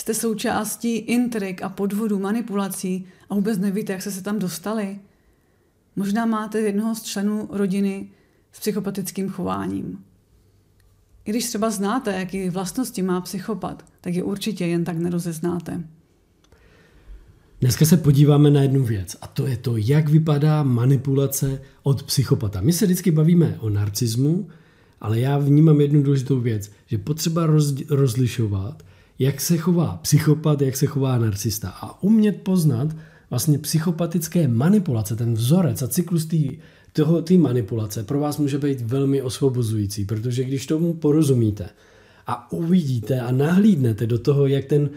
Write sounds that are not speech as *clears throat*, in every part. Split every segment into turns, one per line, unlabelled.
Jste součástí intrik a podvodů, manipulací a vůbec nevíte, jak jste se tam dostali. Možná máte jednoho z členů rodiny s psychopatickým chováním. I když třeba znáte, jaký vlastnosti má psychopat, tak je určitě jen tak nerozeznáte.
Dneska se podíváme na jednu věc a to je to, jak vypadá manipulace od psychopata. My se vždycky bavíme o narcismu, ale já vnímám jednu důležitou věc, že potřeba roz, rozlišovat, jak se chová psychopat, jak se chová narcista a umět poznat vlastně psychopatické manipulace, ten vzorec a cyklus té manipulace pro vás může být velmi osvobozující, protože když tomu porozumíte a uvidíte a nahlídnete do toho, jak ten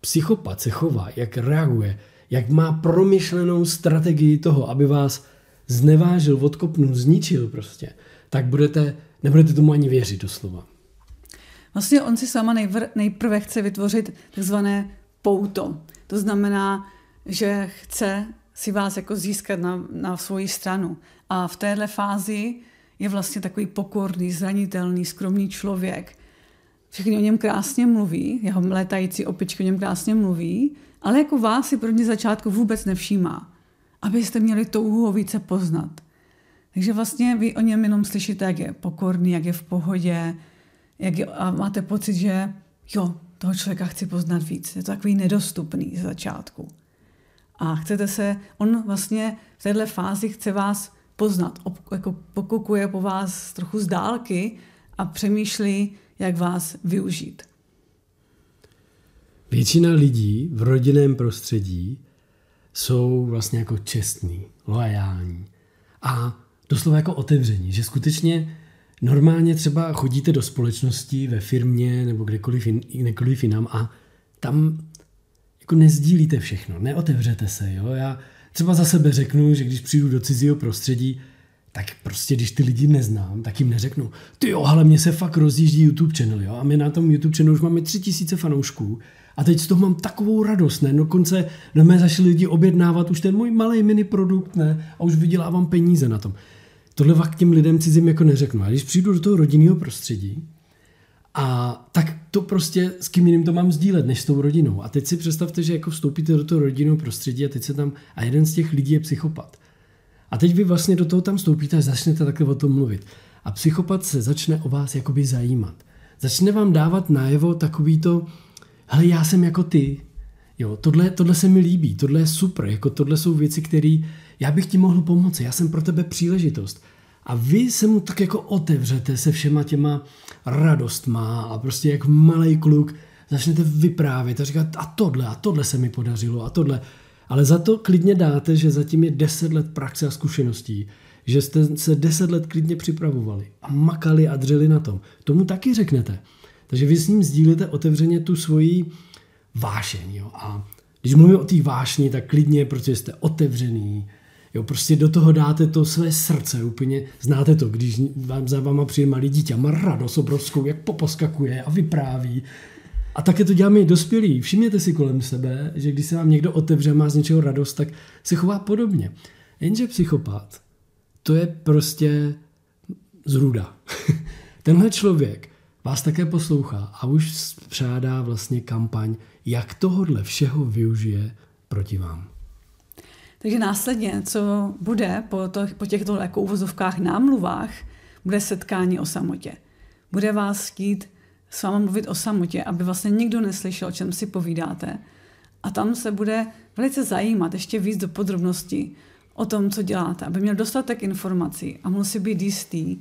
psychopat se chová, jak reaguje, jak má promyšlenou strategii toho, aby vás znevážil, odkopnul, zničil prostě, tak budete, nebudete tomu ani věřit doslova.
Vlastně on si sama nejvr, nejprve chce vytvořit takzvané pouto. To znamená, že chce si vás jako získat na, na svoji stranu. A v téhle fázi je vlastně takový pokorný, zranitelný, skromný člověk, Všichni o něm krásně mluví, jeho létající opičky o něm krásně mluví, ale jako vás si pro ně začátku vůbec nevšímá, abyste měli touhu ho více poznat. Takže vlastně vy o něm jenom slyšíte, jak je pokorný, jak je v pohodě, jak je, a máte pocit, že jo, toho člověka chci poznat víc. Je to takový nedostupný z začátku. A chcete se, on vlastně v této fázi chce vás poznat, jako pokukuje po vás trochu z dálky a přemýšlí, jak vás využít.
Většina lidí v rodinném prostředí jsou vlastně jako čestní, loajální a doslova jako otevření, že skutečně normálně třeba chodíte do společnosti, ve firmě nebo kdekoliv, kdekoliv jinam a tam jako nezdílíte všechno, neotevřete se. Jo? Já třeba za sebe řeknu, že když přijdu do cizího prostředí, tak prostě když ty lidi neznám, tak jim neřeknu, ty jo, ale mě se fakt rozjíždí YouTube channel, jo, a my na tom YouTube channelu už máme tři tisíce fanoušků a teď z toho mám takovou radost, ne, dokonce na mě zašli lidi objednávat už ten můj malý mini produkt, ne, a už vydělávám peníze na tom. Tohle fakt těm lidem cizím jako neřeknu. A když přijdu do toho rodinného prostředí, a tak to prostě s kým jiným to mám sdílet, než s tou rodinou. A teď si představte, že jako vstoupíte do toho rodinného prostředí a teď se tam, a jeden z těch lidí je psychopat. A teď vy vlastně do toho tam stoupíte a začnete takhle o tom mluvit. A psychopat se začne o vás jakoby zajímat. Začne vám dávat najevo takový to, hele, já jsem jako ty, jo, tohle, tohle se mi líbí, tohle je super, jako tohle jsou věci, které já bych ti mohl pomoci, já jsem pro tebe příležitost. A vy se mu tak jako otevřete se všema těma radostma a prostě jak malý kluk začnete vyprávět a říkat a tohle a tohle se mi podařilo a tohle. Ale za to klidně dáte, že zatím je 10 let praxe a zkušeností, že jste se 10 let klidně připravovali a makali a dřeli na tom. Tomu taky řeknete. Takže vy s ním sdílíte otevřeně tu svoji vášeň. Jo? A když mluvím o té vášni, tak klidně, protože jste otevřený, jo, prostě do toho dáte to své srdce úplně, znáte to, když vám za váma přijde malý dítě, má radost obrovskou, jak poposkakuje a vypráví a také to děláme i dospělí. Všimněte si kolem sebe, že když se vám někdo otevře, má z něčeho radost, tak se chová podobně. Jenže psychopat, to je prostě zrůda. *laughs* Tenhle člověk vás také poslouchá a už přádá vlastně kampaň, jak tohodle všeho využije proti vám.
Takže následně, co bude po, to, po těchto jako uvozovkách námluvách, bude setkání o samotě. Bude vás chtít s váma mluvit o samotě, aby vlastně nikdo neslyšel, o čem si povídáte. A tam se bude velice zajímat ještě víc do podrobností o tom, co děláte, aby měl dostatek informací a musí být jistý,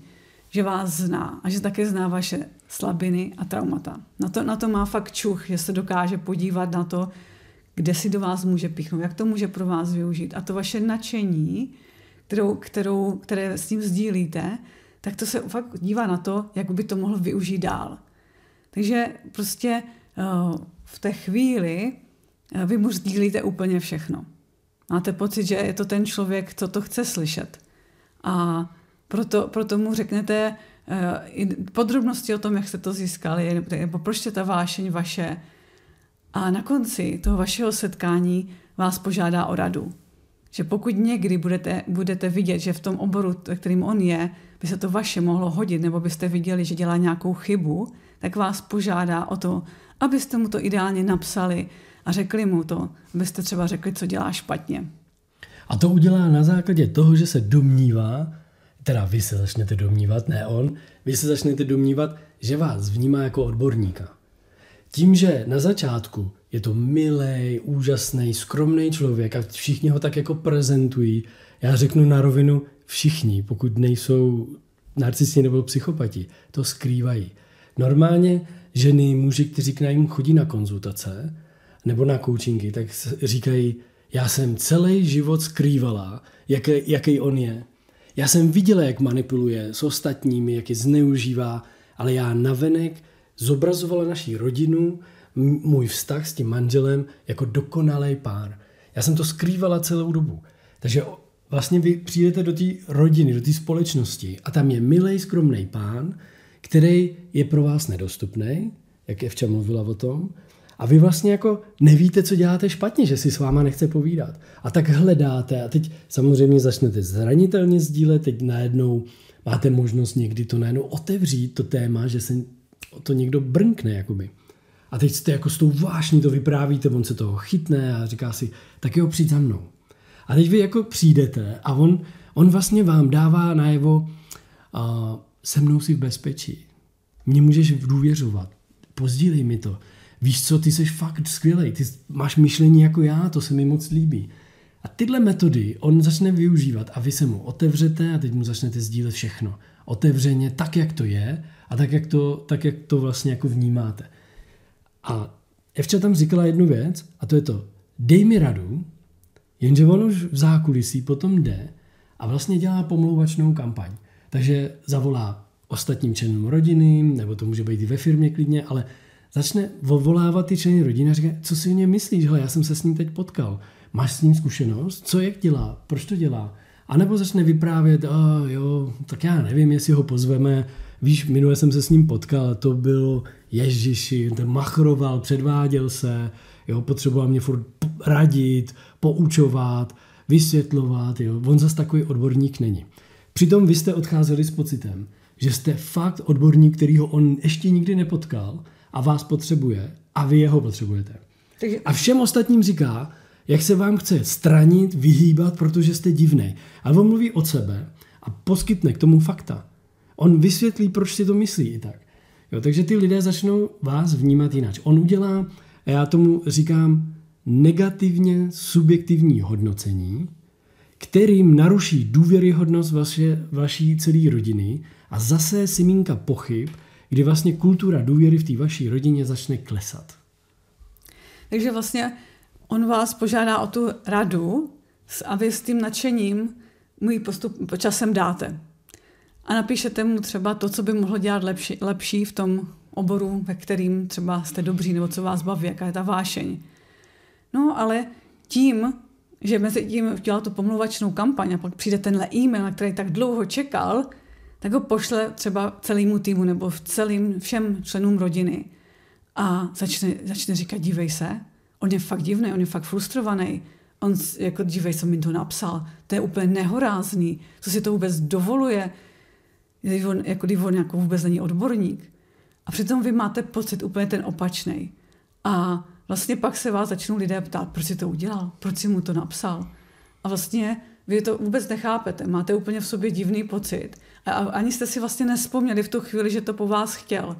že vás zná a že také zná vaše slabiny a traumata. Na to, na to má fakt čuch, že se dokáže podívat na to, kde si do vás může píchnout, jak to může pro vás využít. A to vaše nadšení, kterou, kterou, které s ním sdílíte, tak to se fakt dívá na to, jak by to mohl využít dál. Takže prostě eh, v té chvíli eh, vy mu sdílíte úplně všechno. Máte pocit, že je to ten člověk, co to chce slyšet. A proto, proto mu řeknete uh, podrobnosti o tom, jak jste to získali, nebo proč je ta vášeň vaše. A na konci toho vašeho setkání vás požádá o radu. Že pokud někdy budete, budete vidět, že v tom oboru, kterým on je, by se to vaše mohlo hodit, nebo byste viděli, že dělá nějakou chybu, tak vás požádá o to, abyste mu to ideálně napsali a řekli mu to, abyste třeba řekli, co dělá špatně.
A to udělá na základě toho, že se domnívá, teda vy se začnete domnívat, ne on, vy se začnete domnívat, že vás vnímá jako odborníka. Tím, že na začátku je to milý, úžasný, skromný člověk a všichni ho tak jako prezentují, já řeknu na rovinu všichni, pokud nejsou narcisti nebo psychopati, to skrývají. Normálně ženy, muži, kteří k nám chodí na konzultace nebo na coachingy, tak říkají, já jsem celý život skrývala, jaký, jaký on je. Já jsem viděla, jak manipuluje s ostatními, jak je zneužívá, ale já navenek zobrazovala naší rodinu, můj vztah s tím manželem jako dokonalý pár. Já jsem to skrývala celou dobu. Takže vlastně vy přijdete do té rodiny, do té společnosti a tam je milý, skromný pán, který je pro vás nedostupný, jak Evča mluvila o tom, a vy vlastně jako nevíte, co děláte špatně, že si s váma nechce povídat. A tak hledáte a teď samozřejmě začnete zranitelně sdílet, teď najednou máte možnost někdy to najednou otevřít, to téma, že se to někdo brnkne jakoby. A teď jste jako s tou vášní to vyprávíte, on se toho chytne a říká si, tak jo, přijď za mnou. A teď vy jako přijdete a on, on vlastně vám dává najevo, uh, se mnou si v bezpečí. Mně můžeš důvěřovat. Pozdílej mi to. Víš co, ty jsi fakt skvělý, ty máš myšlení jako já, to se mi moc líbí. A tyhle metody on začne využívat a vy se mu otevřete a teď mu začnete sdílet všechno. Otevřeně, tak, jak to je a tak, jak to, tak, jak to vlastně jako vnímáte. A Evča tam říkala jednu věc a to je to, dej mi radu, jenže on už v zákulisí potom jde a vlastně dělá pomlouvačnou kampaň. Takže zavolá ostatním členům rodiny, nebo to může být i ve firmě klidně, ale začne volávat ty členy rodiny a říká, co si o něm myslíš, hele, já jsem se s ním teď potkal, máš s ním zkušenost, co jak dělá, proč to dělá? A nebo začne vyprávět, a jo, tak já nevím, jestli ho pozveme, víš, minule jsem se s ním potkal, to byl Ježiši, ten machroval, předváděl se, jo, potřeboval mě furt radit, poučovat, vysvětlovat, jo. on zase takový odborník není. Přitom vy jste odcházeli s pocitem, že jste fakt odborník, který ho on ještě nikdy nepotkal a vás potřebuje a vy jeho potřebujete. A všem ostatním říká, jak se vám chce stranit, vyhýbat, protože jste divný. A on mluví od sebe a poskytne k tomu fakta. On vysvětlí, proč si to myslí i tak. Jo, takže ty lidé začnou vás vnímat jinak. On udělá, a já tomu říkám, negativně subjektivní hodnocení, kterým naruší důvěryhodnost vaše, vaší celé rodiny a zase simínka pochyb, kdy vlastně kultura důvěry v té vaší rodině začne klesat.
Takže vlastně on vás požádá o tu radu a vy s tím nadšením mu ji postup časem dáte. A napíšete mu třeba to, co by mohlo dělat lepší, lepší v tom oboru, ve kterým třeba jste dobří, nebo co vás baví, jaká je ta vášeň. No ale tím, že mezi tím dělal tu pomluvačnou kampaň a pak přijde tenhle e-mail, na který tak dlouho čekal, tak ho pošle třeba celému týmu nebo v celým všem členům rodiny a začne, začne říkat, dívej se, on je fakt divný, on je fakt frustrovaný, on jako dívej, co mi to napsal, to je úplně nehorázný, co si to vůbec dovoluje, když on, jako když on jako vůbec není odborník. A přitom vy máte pocit úplně ten opačný. A vlastně pak se vás začnou lidé ptát, proč si to udělal, proč si mu to napsal. A vlastně vy to vůbec nechápete, máte úplně v sobě divný pocit. A ani jste si vlastně nespomněli v tu chvíli, že to po vás chtěl.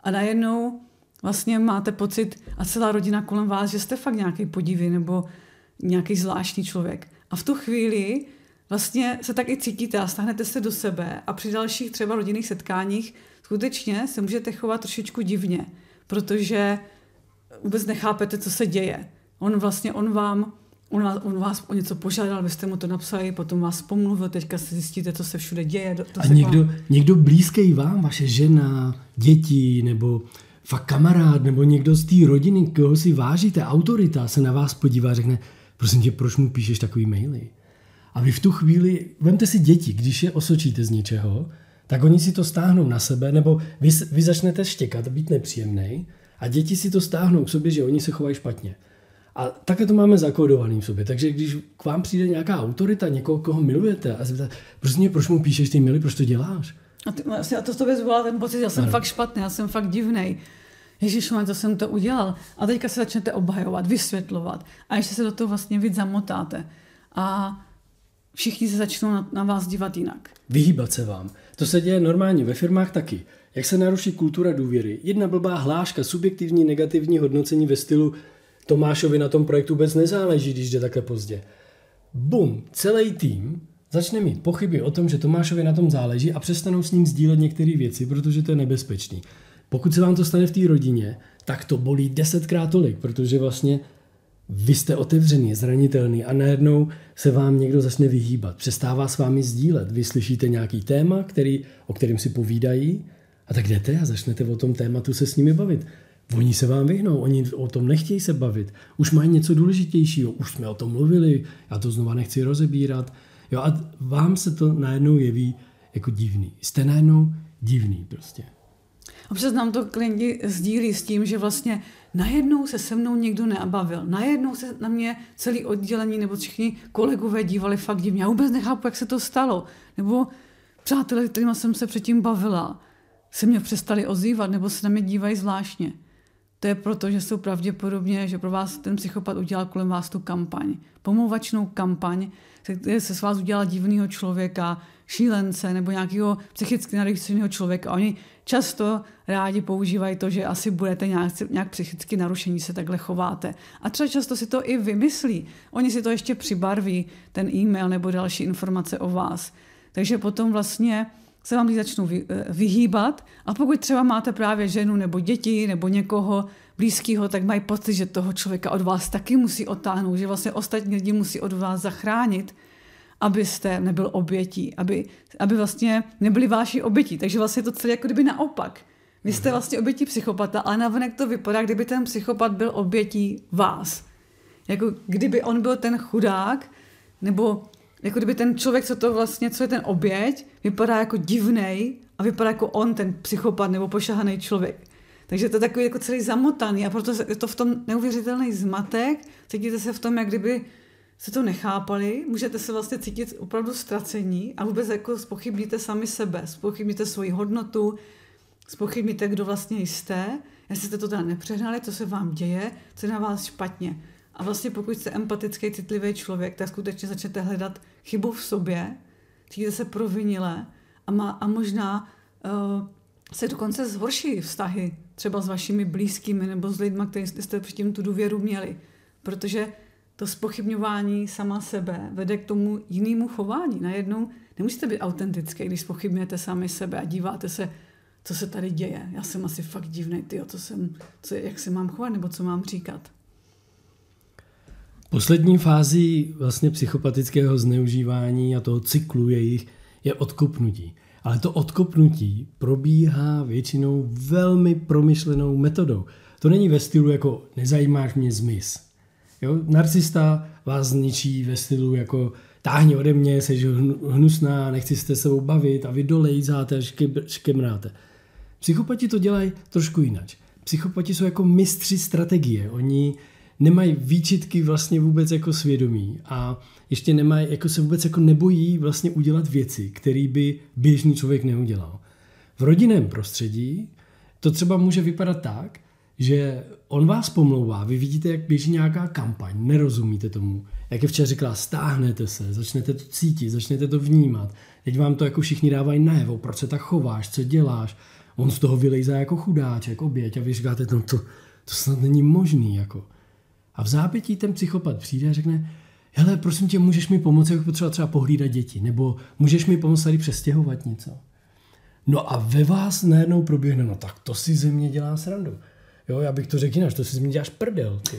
A najednou vlastně máte pocit a celá rodina kolem vás, že jste fakt nějaký podivý nebo nějaký zvláštní člověk. A v tu chvíli vlastně se tak i cítíte a stáhnete se do sebe a při dalších třeba rodinných setkáních skutečně se můžete chovat trošičku divně, protože vůbec nechápete, co se děje. On vlastně, on vám, on vás, on vás o něco požádal, vy jste mu to napsali, potom vás pomluvil, teďka se zjistíte, co se všude děje. To
a někdo, vám... někdo blízký vám, vaše žena, děti, nebo fakt kamarád, nebo někdo z té rodiny, koho si vážíte, autorita, se na vás podívá a řekne, prosím tě, proč mu píšeš takový maily? A vy v tu chvíli, vemte si děti, když je osočíte z něčeho, tak oni si to stáhnou na sebe, nebo vy, vy začnete štěkat, být nepříjemný a děti si to stáhnou k sobě, že oni se chovají špatně. A také to máme zakódovaný v sobě. Takže když k vám přijde nějaká autorita, někoho, koho milujete a zeptáte, prostě proč mu píšeš ty mily, proč to děláš?
A, ty, a to z tobě zvolá ten pocit, já jsem ano. fakt špatný, já jsem fakt divný. Ježíš, to jsem to udělal. A teďka se začnete obhajovat, vysvětlovat. A ještě se do toho vlastně víc zamotáte. A všichni se začnou na, na vás dívat jinak.
Vyhýbat se vám. To se děje normálně ve firmách taky. Jak se naruší kultura důvěry? Jedna blbá hláška, subjektivní negativní hodnocení ve stylu Tomášovi na tom projektu vůbec nezáleží, když jde takhle pozdě. Bum, celý tým začne mít pochyby o tom, že Tomášovi na tom záleží a přestanou s ním sdílet některé věci, protože to je nebezpečný. Pokud se vám to stane v té rodině, tak to bolí desetkrát tolik, protože vlastně vy jste otevřený, zranitelný a najednou se vám někdo začne vyhýbat, přestává s vámi sdílet. Vy slyšíte nějaký téma, který, o kterém si povídají a tak jdete a začnete o tom tématu se s nimi bavit. Oni se vám vyhnou, oni o tom nechtějí se bavit. Už mají něco důležitějšího, už jsme o tom mluvili, já to znova nechci rozebírat. Jo, a vám se to najednou jeví jako divný. Jste najednou divný prostě.
Občas nám to klienti sdílí s tím, že vlastně najednou se se mnou někdo neabavil. Najednou se na mě celý oddělení nebo všichni kolegové dívali fakt divně. Já vůbec nechápu, jak se to stalo. Nebo přátelé, kterými jsem se předtím bavila, se mě přestali ozývat nebo se na mě dívají zvláštně. To je proto, že jsou pravděpodobně, že pro vás ten psychopat udělal kolem vás tu kampaň. Pomouvačnou kampaň, kde se s vás udělal divného člověka, šílence nebo nějakého psychicky narušeného člověka. Oni často rádi používají to, že asi budete nějak, nějak psychicky narušení, se takhle chováte. A třeba často si to i vymyslí. Oni si to ještě přibarví, ten e-mail nebo další informace o vás. Takže potom vlastně se vám začnou eh, vyhýbat a pokud třeba máte právě ženu nebo děti nebo někoho blízkého, tak mají pocit, že toho člověka od vás taky musí otáhnout, že vlastně ostatní lidi musí od vás zachránit, abyste nebyl obětí, aby, aby vlastně nebyli váši obětí. Takže vlastně to celé jako kdyby naopak. Vy jste mhm. vlastně obětí psychopata, ale navenek to vypadá, kdyby ten psychopat byl obětí vás. Jako kdyby on byl ten chudák, nebo jako kdyby ten člověk, co to vlastně, co je ten oběť, vypadá jako divnej a vypadá jako on, ten psychopat nebo pošahaný člověk. Takže to je takový jako celý zamotaný a proto je to v tom neuvěřitelný zmatek. Cítíte se v tom, jak kdyby se to nechápali, můžete se vlastně cítit opravdu ztracení a vůbec jako spochybníte sami sebe, spochybníte svoji hodnotu, spochybníte, kdo vlastně jste, jestli jste to teda nepřehnali, co se vám děje, co je na vás špatně. A vlastně pokud jste empatický, citlivý člověk, tak skutečně začnete hledat chybu v sobě, cítíte se provinile a, má, a možná uh, se dokonce zhorší vztahy třeba s vašimi blízkými nebo s lidmi, kteří jste předtím tu důvěru měli. Protože to spochybňování sama sebe vede k tomu jinému chování. Najednou nemusíte být autentický, když spochybňujete sami sebe a díváte se, co se tady děje. Já jsem asi fakt divný, ty, co jsem, co, jak se mám chovat nebo co mám říkat.
Poslední fází vlastně psychopatického zneužívání a toho cyklu jejich je odkopnutí. Ale to odkopnutí probíhá většinou velmi promyšlenou metodou. To není ve stylu jako nezajímáš mě zmiz. Jo? Narcista vás zničí ve stylu jako táhni ode mě, jsi hnusná, nechci se sebou bavit a vy dolejzáte a škemráte. Psychopati to dělají trošku jinak. Psychopati jsou jako mistři strategie. Oni nemají výčitky vlastně vůbec jako svědomí a ještě nemají, jako se vůbec jako nebojí vlastně udělat věci, které by běžný člověk neudělal. V rodinném prostředí to třeba může vypadat tak, že on vás pomlouvá, vy vidíte, jak běží nějaká kampaň, nerozumíte tomu. Jak je včera říkala, stáhnete se, začnete to cítit, začnete to vnímat. Teď vám to jako všichni dávají najevo, proč se tak chováš, co děláš. On z toho vylejzá jako chudáček, oběť a vy říkáte, no to, to snad není možný. Jako. A v zápětí ten psychopat přijde a řekne, hele, prosím tě, můžeš mi pomoct, jak potřeba třeba pohlídat děti, nebo můžeš mi pomoct tady přestěhovat něco. No a ve vás najednou proběhne, no tak to si ze mě dělá srandu. Jo, já bych to řekl jinak, to si z mě děláš prdel. Ty.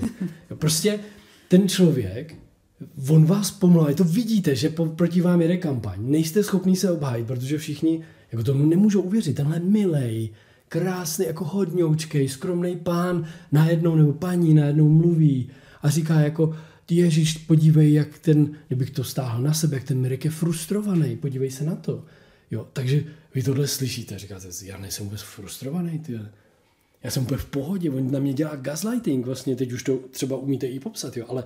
Prostě ten člověk, on vás pomlouvá, to vidíte, že po, proti vám jede kampaň, nejste schopný se obhájit, protože všichni jako tomu nemůžou uvěřit, tenhle milej, krásný, jako hodňoučkej, skromný pán najednou nebo paní najednou mluví a říká jako Ježíš, podívej, jak ten, kdybych to stáhl na sebe, jak ten Mirek je frustrovaný, podívej se na to. Jo, takže vy tohle slyšíte, říkáte já nejsem vůbec frustrovaný, ty. Já jsem úplně v pohodě, on na mě dělá gaslighting, vlastně teď už to třeba umíte i popsat, jo, ale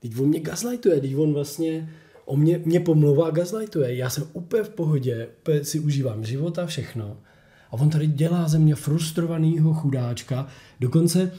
teď on mě gaslightuje, teď on vlastně o mě, mě pomlouvá gaslightuje, já jsem úplně v pohodě, úplně si užívám života, všechno A on tady dělá ze mě frustrovanýho chudáčka. Dokonce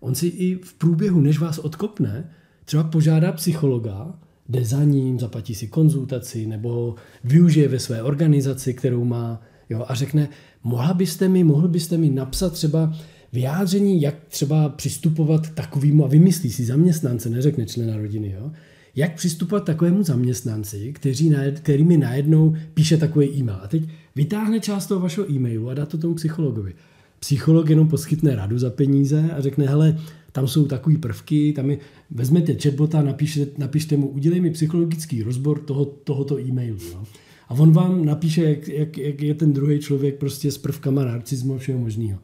on si i v průběhu, než vás odkopne, třeba požádá psychologa, jde za ním, zaplatí si konzultaci nebo využije ve své organizaci, kterou má jo, a řekne, mohla byste mi, mohl byste mi napsat třeba vyjádření, jak třeba přistupovat takovýmu, a vymyslí si zaměstnance, neřekne člena rodiny, jo, jak přistupovat takovému zaměstnanci, který, který mi najednou píše takový e-mail. A teď vytáhne část toho vašeho e-mailu a dá to tomu psychologovi. Psycholog jenom poskytne radu za peníze a řekne, hele, tam jsou takové prvky, tam je, vezmete chatbota, napíšte, napište mu, udělej mi psychologický rozbor toho, tohoto e-mailu. Jo. A on vám napíše, jak, jak, jak je ten druhý člověk prostě s prvkama narcismu a všeho možného.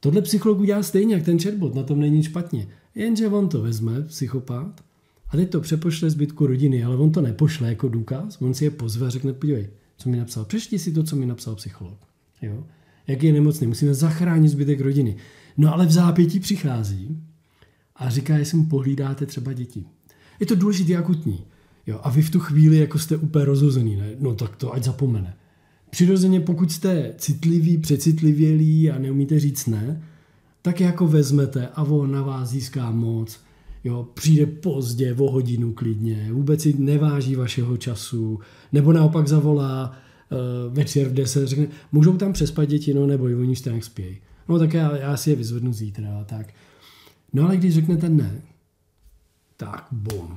Tohle psycholog udělá stejně jak ten chatbot, na tom není špatně. Jenže on to vezme, psychopat, a teď to přepošle zbytku rodiny, ale on to nepošle jako důkaz, on si je pozve a řekne, podívej, co mi napsal. Přečti si to, co mi napsal psycholog. Jo? Jak je nemocný, musíme zachránit zbytek rodiny. No ale v zápětí přichází a říká, jestli mu pohlídáte třeba děti. Je to důležitý akutní. Jo, a vy v tu chvíli jako jste úplně rozhozený, ne? no tak to ať zapomene. Přirozeně pokud jste citliví, přecitlivělí a neumíte říct ne, tak jako vezmete a on na vás získá moc, jo, přijde pozdě, o hodinu klidně, vůbec si neváží vašeho času, nebo naopak zavolá uh, večer v 10, řekne, můžou tam přespat děti, no nebo oni tak spějí. No tak já, já si je vyzvednu zítra a tak. No ale když řeknete ne, tak bum.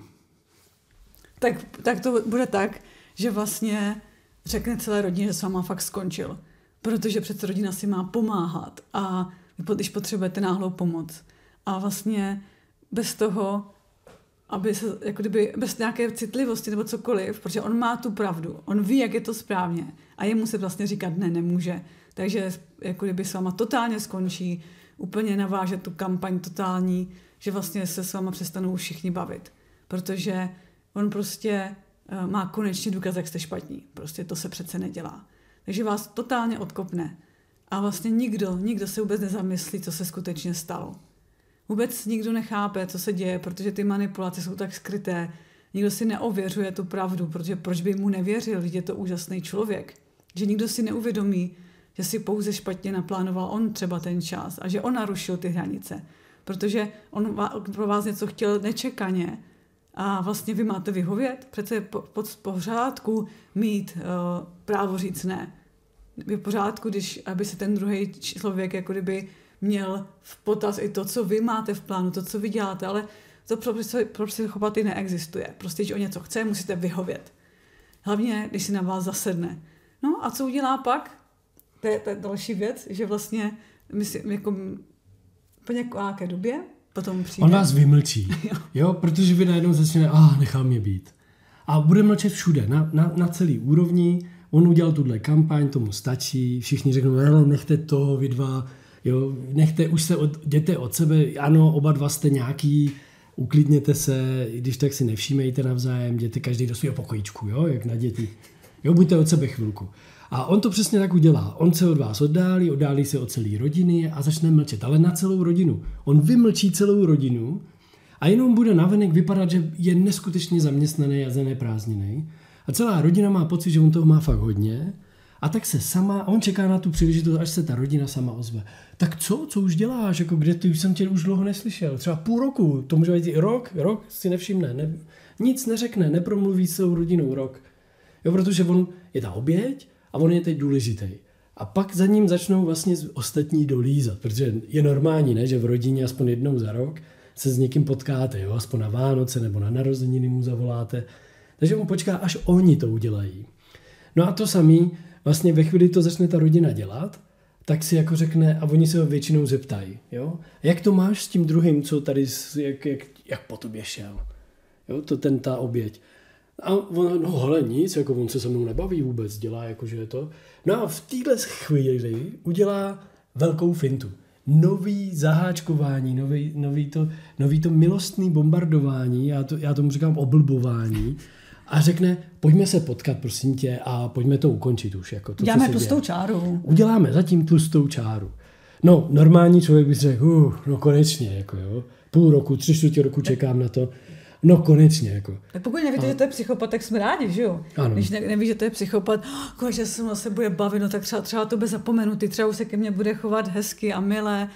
Tak, tak to bude tak, že vlastně řekne celé rodině, že s váma fakt skončil. Protože přece rodina si má pomáhat a když potřebujete náhlou pomoc. A vlastně bez toho, aby se, jako kdyby, bez nějaké citlivosti nebo cokoliv, protože on má tu pravdu, on ví, jak je to správně a jemu se vlastně říkat ne, nemůže. Takže jako kdyby s váma totálně skončí, úplně naváže tu kampaň totální, že vlastně se s váma přestanou všichni bavit. Protože on prostě uh, má konečně důkaz, jak jste špatní. Prostě to se přece nedělá. Takže vás totálně odkopne. A vlastně nikdo, nikdo se vůbec nezamyslí, co se skutečně stalo. Vůbec nikdo nechápe, co se děje, protože ty manipulace jsou tak skryté. Nikdo si neověřuje tu pravdu, protože proč by mu nevěřil, je to úžasný člověk. Že nikdo si neuvědomí, že si pouze špatně naplánoval on třeba ten čas a že on narušil ty hranice. Protože on pro vás něco chtěl nečekaně a vlastně vy máte vyhovět. Přece je pod pořádku mít uh, právo říct ne. Je pořádku, když aby se ten druhý člověk jako kdyby měl v potaz i to, co vy máte v plánu, to, co vy děláte, ale to pro, pro psychopaty neexistuje. Prostě, když o něco chce, musíte vyhovět. Hlavně, když si na vás zasedne. No a co udělá pak? To je, to je další věc, že vlastně myslím, jako po nějaké době potom přijde...
On vás vymlčí, *laughs* jo, jo protože vy najednou začne, a ah, nechal mě být. A bude mlčet všude, na, na, na celý úrovni, on udělal tuhle kampaň, tomu stačí, všichni řeknou, nechte toho, vy dva, Jo, nechte, už se od, jděte od sebe, ano, oba dva jste nějaký, uklidněte se, když tak si nevšímejte navzájem, jděte každý do svého pokojíčku, jo, jak na děti. Jo, buďte od sebe chvilku. A on to přesně tak udělá. On se od vás oddálí, oddálí se od celé rodiny a začne mlčet, ale na celou rodinu. On vymlčí celou rodinu a jenom bude navenek vypadat, že je neskutečně zaměstnaný a zaneprázdněný. A celá rodina má pocit, že on toho má fakt hodně a tak se sama, on čeká na tu příležitost, až se ta rodina sama ozve. Tak co, co už děláš, jako kde ty už jsem tě už dlouho neslyšel, třeba půl roku, to může být i rok, rok si nevšimne, ne, nic neřekne, nepromluví s celou rodinou rok. Jo, protože on je ta oběť a on je teď důležitý. A pak za ním začnou vlastně ostatní dolízat, protože je normální, ne, že v rodině aspoň jednou za rok se s někým potkáte, jo, aspoň na Vánoce nebo na narozeniny mu zavoláte. Takže mu počká, až oni to udělají. No a to samý vlastně ve chvíli to začne ta rodina dělat, tak si jako řekne, a oni se ho většinou zeptají, jo? Jak to máš s tím druhým, co tady, jak, jak, jak po tobě šel? Jo, to ten ta oběť. A on, no hele, nic, jako on se se mnou nebaví vůbec, dělá jako, že je to. No a v téhle chvíli udělá velkou fintu. Nový zaháčkování, nový, nový, to, nový to milostný bombardování, já, to, já tomu říkám oblbování, a řekne, pojďme se potkat, prosím tě, a pojďme to ukončit už. Jako to,
Uděláme tlustou čáru.
Uděláme zatím tlustou čáru. No, normální člověk by řekl, uh, no konečně, jako jo, půl roku, tři čtvrtě roku čekám na to. No konečně, jako.
Tak pokud nevíte, a... že to je psychopat, tak jsme rádi, že jo?
Ano.
Když ne, neví, že to je psychopat, konečně se mnou se bude bavit, no tak třeba, třeba to bude zapomenutý, třeba už se ke mně bude chovat hezky a milé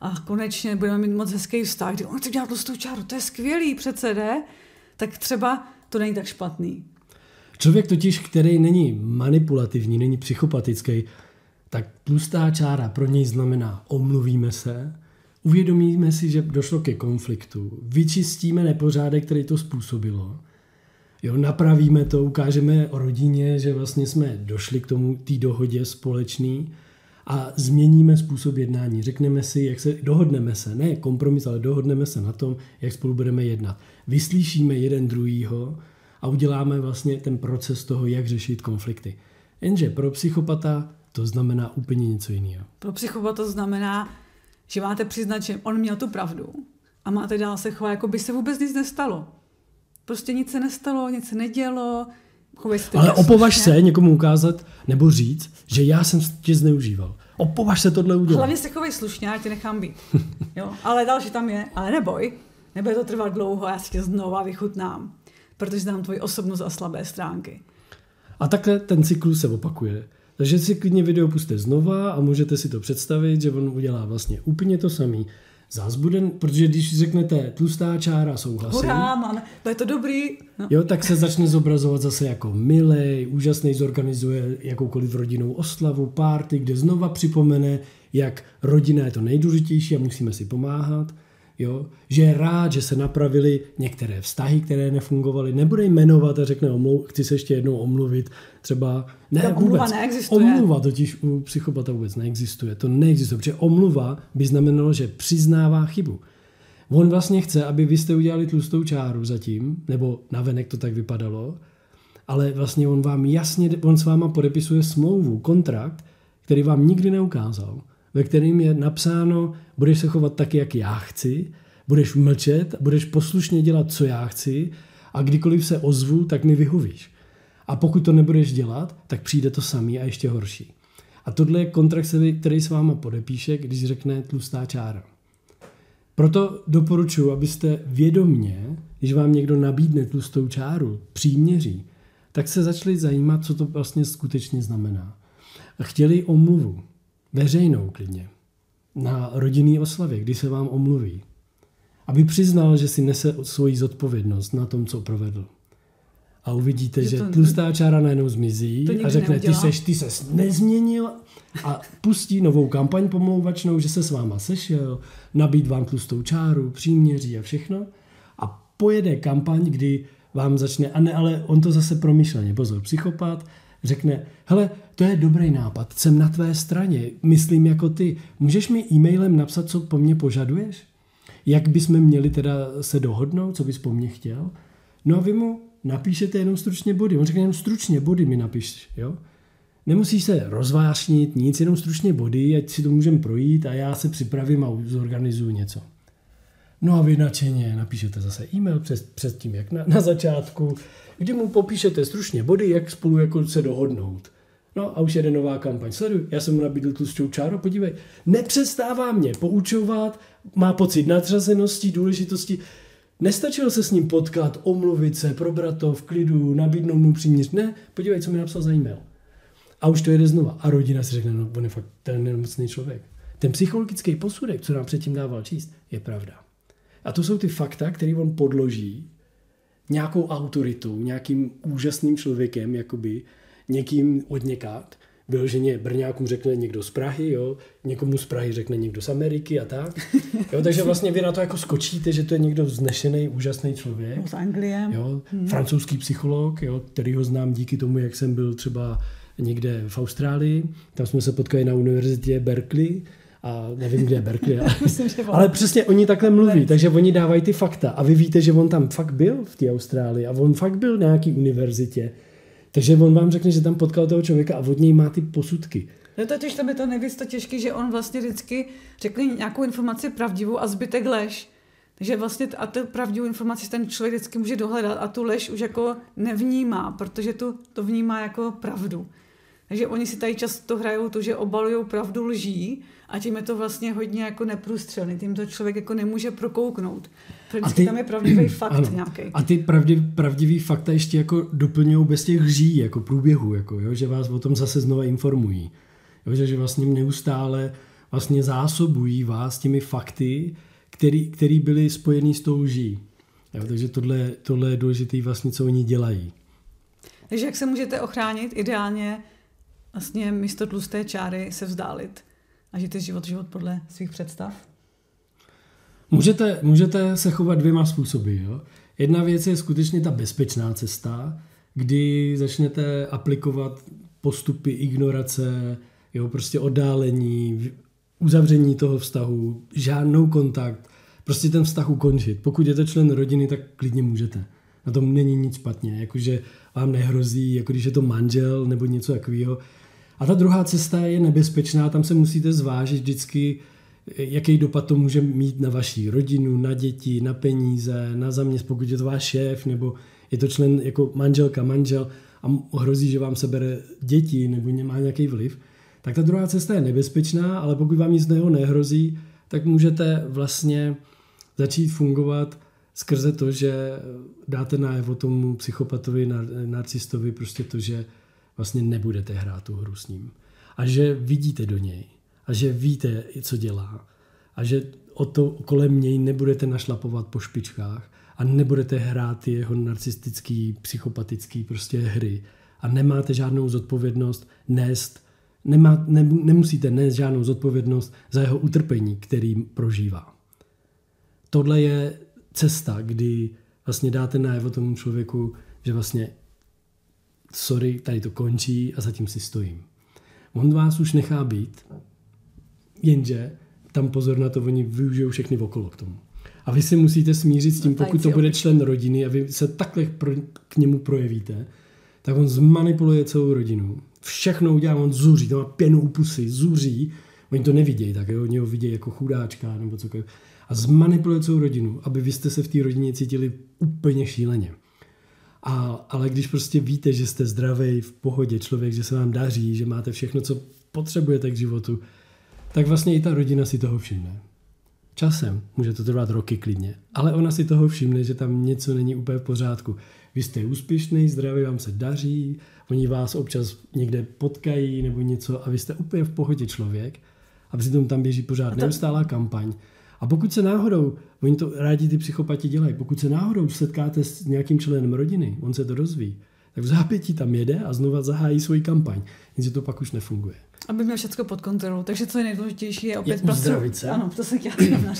a konečně budeme mít moc hezký vztah, kdy on chce dělat tlustou čáru, to je skvělý přece, ne? Tak třeba to není tak špatný.
Člověk totiž, který není manipulativní, není psychopatický, tak tlustá čára pro něj znamená omluvíme se, uvědomíme si, že došlo ke konfliktu, vyčistíme nepořádek, který to způsobilo, jo, napravíme to, ukážeme rodině, že vlastně jsme došli k tomu té dohodě společný a změníme způsob jednání. Řekneme si, jak se, dohodneme se, ne kompromis, ale dohodneme se na tom, jak spolu budeme jednat. Vyslyšíme jeden druhýho a uděláme vlastně ten proces toho, jak řešit konflikty. Jenže pro psychopata to znamená úplně něco jiného.
Pro psychopata to znamená, že máte přiznat, že on měl tu pravdu a máte dál se chovat, jako by se vůbec nic nestalo. Prostě nic se nestalo, nic se nedělo,
ale opovaž se někomu ukázat nebo říct, že já jsem tě zneužíval. Opovaž se tohle udělat.
Hlavně se chovej slušně, já tě nechám být. *laughs* Jo? Ale další tam je, ale neboj, nebude to trvat dlouho, já si tě znova vychutnám, protože znám tvoji osobnost a slabé stránky.
A takhle ten cyklus se opakuje. Takže si klidně video puste znova a můžete si to představit, že on udělá vlastně úplně to samý. Zás bude, protože když řeknete tlustá čára souhlasí,
Hurá, man, to je to dobrý.
No. Jo, tak se začne zobrazovat zase jako milej, úžasný, zorganizuje jakoukoliv rodinnou oslavu, párty, kde znova připomene, jak rodina je to nejdůležitější a musíme si pomáhat jo? že je rád, že se napravili některé vztahy, které nefungovaly, nebude jmenovat a řekne, omlou, chci se ještě jednou omluvit, třeba
ne,
vůbec.
Omluva neexistuje.
Omluva totiž u psychopata vůbec neexistuje. To neexistuje, protože omluva by znamenalo, že přiznává chybu. On vlastně chce, aby vy jste udělali tlustou čáru zatím, nebo navenek to tak vypadalo, ale vlastně on vám jasně, on s váma podepisuje smlouvu, kontrakt, který vám nikdy neukázal ve kterým je napsáno, budeš se chovat tak, jak já chci, budeš mlčet, budeš poslušně dělat, co já chci a kdykoliv se ozvu, tak mi vyhovíš. A pokud to nebudeš dělat, tak přijde to samý a ještě horší. A tohle je kontrakt, který s váma podepíše, když řekne tlustá čára. Proto doporučuji, abyste vědomně, když vám někdo nabídne tlustou čáru, příměří, tak se začali zajímat, co to vlastně skutečně znamená. A chtěli omluvu veřejnou klidně, na rodinný oslavě, kdy se vám omluví, aby přiznal, že si nese svoji zodpovědnost na tom, co provedl. A uvidíte, že, že to, tlustá čára najednou zmizí a řekne, ty seš, ty ses nezměnil. A pustí novou kampaň pomlouvačnou, že se s váma sešel, nabít vám tlustou čáru, příměří a všechno. A pojede kampaň, kdy vám začne, a ne, ale on to zase promyšleně, pozor, psychopat, řekne, hele, to je dobrý nápad, jsem na tvé straně, myslím jako ty, můžeš mi e-mailem napsat, co po mně požaduješ? Jak bychom měli teda se dohodnout, co bys po mně chtěl? No a vy mu napíšete jenom stručně body. On řekne jenom stručně body mi napiš, jo? Nemusíš se rozvášnit, nic, jenom stručně body, ať si to můžeme projít a já se připravím a zorganizuju něco. No a vy nadšeně napíšete zase e-mail před, před tím, jak na, na začátku, kdy mu popíšete stručně body, jak spolu jako se dohodnout. No a už jede nová kampaň. Sleduj, já jsem mu nabídl tu čáru, podívej, nepřestává mě poučovat, má pocit nadřazenosti, důležitosti. Nestačilo se s ním potkat, omluvit se, probrat to v klidu, nabídnout mu příměř. Ne, podívej, co mi napsal za e-mail. A už to jede znova. A rodina si řekne, no on je fakt ten nemocný člověk. Ten psychologický posudek, co nám předtím dával číst, je pravda. A to jsou ty fakta, které on podloží nějakou autoritou, nějakým úžasným člověkem, jakoby někým od někat. Vyloženě Brňákům řekne někdo z Prahy, jo? někomu z Prahy řekne někdo z Ameriky a tak. Jo, takže vlastně vy na to jako skočíte, že to je někdo vznešený, úžasný člověk.
Z Anglie.
Jo? Hmm. Francouzský psycholog, jo? který ho znám díky tomu, jak jsem byl třeba někde v Austrálii. Tam jsme se potkali na univerzitě Berkeley a nevím, kde je Berkeley, ale, *laughs* Myslím, ale přesně oni takhle mluví, takže oni dávají ty fakta a vy víte, že on tam fakt byl v té Austrálii a on fakt byl na nějaký univerzitě. Takže on vám řekne, že tam potkal toho člověka a od něj má ty posudky.
No totiž tam je to nejvíc to těžké, že on vlastně vždycky řekl nějakou informaci pravdivou a zbytek lež. Takže vlastně a tu pravdivou informaci ten člověk vždycky může dohledat a tu lež už jako nevnímá, protože tu, to vnímá jako pravdu. Takže oni si tady často hrajou to, že obalují pravdu lží a tím je to vlastně hodně jako neprůstřelný. Tím to člověk jako nemůže prokouknout. Protože ty, tam je pravdivý *clears throat* fakt ano, nějaký.
A ty pravdiv, pravdivý fakta ještě jako doplňují bez těch lží, jako průběhu, jako, jo, že vás o tom zase znova informují. Jo, že, že vlastně neustále vlastně zásobují vás těmi fakty, který, který byly spojený s tou lží. Jo, takže tohle, tohle je důležité vlastně, co oni dělají.
Takže jak se můžete ochránit? Ideálně vlastně místo tlusté čáry se vzdálit a žít život, život podle svých představ?
Můžete, můžete se chovat dvěma způsoby. Jo? Jedna věc je skutečně ta bezpečná cesta, kdy začnete aplikovat postupy ignorace, jo, prostě oddálení, uzavření toho vztahu, žádnou kontakt, prostě ten vztah ukončit. Pokud je to člen rodiny, tak klidně můžete. Na tom není nic špatně, jakože vám nehrozí, jako když je to manžel nebo něco takového. A ta druhá cesta je nebezpečná, tam se musíte zvážit vždycky, jaký dopad to může mít na vaši rodinu, na děti, na peníze, na zaměst, pokud je to váš šéf, nebo je to člen jako manželka, manžel a hrozí, že vám sebere děti nebo má nějaký vliv, tak ta druhá cesta je nebezpečná, ale pokud vám nicného nehrozí, tak můžete vlastně začít fungovat skrze to, že dáte najevo tomu psychopatovi, narcistovi prostě to, že vlastně nebudete hrát tu hru s ním. A že vidíte do něj. A že víte, co dělá. A že o to kolem něj nebudete našlapovat po špičkách a nebudete hrát jeho narcistický, psychopatický prostě hry. A nemáte žádnou zodpovědnost nést, nemá, ne, nemusíte nést žádnou zodpovědnost za jeho utrpení, který prožívá. Tohle je cesta, kdy vlastně dáte najevo tomu člověku, že vlastně sorry, tady to končí a zatím si stojím. On vás už nechá být, jenže tam pozor na to, oni využijou všechny okolo k tomu. A vy si musíte smířit s tím, pokud to bude člen rodiny a vy se takhle pro, k němu projevíte, tak on zmanipuluje celou rodinu. Všechno udělá, on zuří, to má pěnu u pusy, zuří, oni to nevidějí, tak jo, oni ho vidějí jako chudáčka nebo cokoliv. A zmanipuluje celou rodinu, aby vy jste se v té rodině cítili úplně šíleně. A, ale když prostě víte, že jste zdravý, v pohodě člověk, že se vám daří, že máte všechno, co potřebujete k životu, tak vlastně i ta rodina si toho všimne. Časem, může to trvat roky klidně, ale ona si toho všimne, že tam něco není úplně v pořádku. Vy jste úspěšný, zdravý, vám se daří, oni vás občas někde potkají nebo něco a vy jste úplně v pohodě člověk a přitom tam běží pořád neustálá kampaň a pokud se náhodou, oni to rádi ty psychopati dělají, pokud se náhodou setkáte s nějakým členem rodiny, on se to dozví, tak v zápětí tam jede a znova zahájí svoji kampaň. Jenže to pak už nefunguje.
Aby měl všechno pod kontrolou. Takže co je nejdůležitější je opět
pracovat.
Ano, to se chtěla *laughs*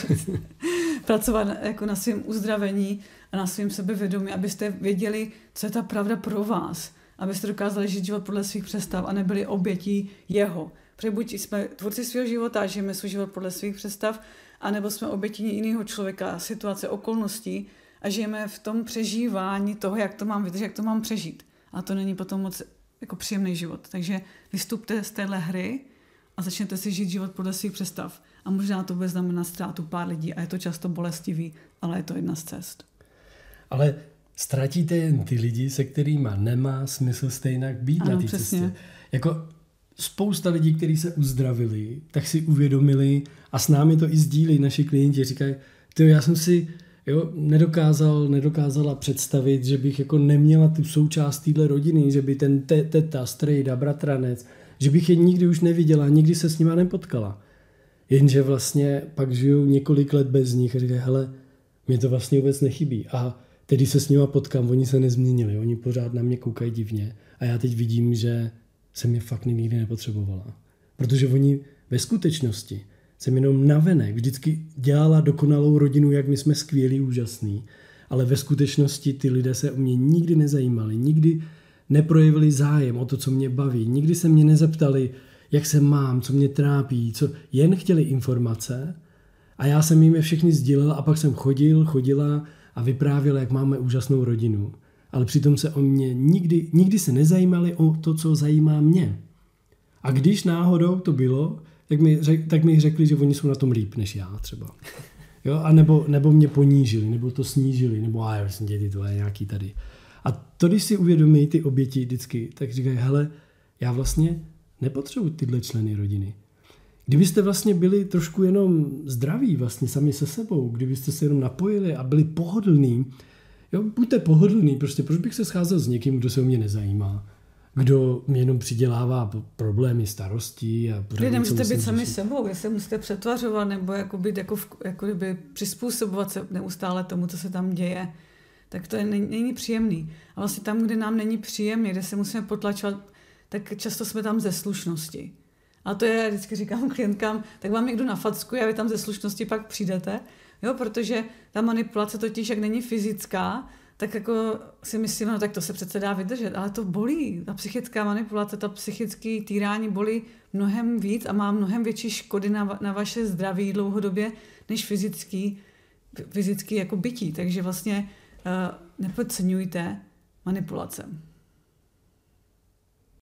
pracovat jako na svém uzdravení a na svém sebevědomí, abyste věděli, co je ta pravda pro vás. Abyste dokázali žít život podle svých představ a nebyli obětí jeho. Protože buď jsme tvůrci svého života a žijeme svůj život podle svých představ, anebo jsme oběti jiného člověka, situace, okolností a žijeme v tom přežívání toho, jak to mám vydržet, jak to mám přežít. A to není potom moc jako příjemný život. Takže vystupte z téhle hry a začněte si žít život podle svých představ. A možná to bude znamenat ztrátu pár lidí a je to často bolestivý, ale je to jedna z cest.
Ale ztratíte jen ty lidi, se kterými nemá smysl stejně být ano, na té cestě. Jako spousta lidí, kteří se uzdravili, tak si uvědomili a s námi to i sdílí naši klienti, říkají, ty já jsem si jo, nedokázal, nedokázala představit, že bych jako neměla tu součást téhle rodiny, že by ten te, teta, strejda, bratranec, že bych je nikdy už neviděla, nikdy se s nima nepotkala. Jenže vlastně pak žiju několik let bez nich a říkají, hele, mě to vlastně vůbec nechybí. A tedy se s nima potkám, oni se nezměnili, oni pořád na mě koukají divně. A já teď vidím, že jsem je fakt nikdy nepotřebovala. Protože oni ve skutečnosti jsem jenom navenek vždycky dělala dokonalou rodinu, jak my jsme skvělí, úžasní, ale ve skutečnosti ty lidé se o mě nikdy nezajímali, nikdy neprojevili zájem o to, co mě baví, nikdy se mě nezeptali, jak se mám, co mě trápí, co jen chtěli informace a já jsem jim je všechny sdílel a pak jsem chodil, chodila a vyprávěl, jak máme úžasnou rodinu ale přitom se o mě nikdy, nikdy se nezajímali o to, co zajímá mě. A když náhodou to bylo, tak mi, řek, tak mi řekli, že oni jsou na tom líp než já třeba. *laughs* Jo, a nebo, nebo mě ponížili, nebo to snížili, nebo a já jsem děti, to je nějaký tady. A to, když si uvědomí ty oběti vždycky, tak říkají, hele, já vlastně nepotřebuji tyhle členy rodiny. Kdybyste vlastně byli trošku jenom zdraví vlastně sami se sebou, kdybyste se jenom napojili a byli pohodlní, jo, buďte pohodlný, prostě proč bych se scházel s někým, kdo se o mě nezajímá, kdo mě jenom přidělává problémy, starostí a
Vy nemůžete být sami sebou, vy se musíte přetvařovat nebo jako být jako, jako kdyby přizpůsobovat se neustále tomu, co se tam děje. Tak to je, není, není příjemný. A vlastně tam, kde nám není příjemný, kde se musíme potlačovat, tak často jsme tam ze slušnosti. A to je, vždycky říkám *laughs* klientkám, tak vám někdo nafackuje a vy tam ze slušnosti pak přijdete, jo, protože ta manipulace totiž, jak není fyzická, tak jako si myslím, no tak to se přece dá vydržet, ale to bolí. Ta psychická manipulace, ta psychické týrání bolí mnohem víc a má mnohem větší škody na, na vaše zdraví dlouhodobě, než fyzický, fyzický jako bytí. Takže vlastně uh, nepodceňujte manipulace.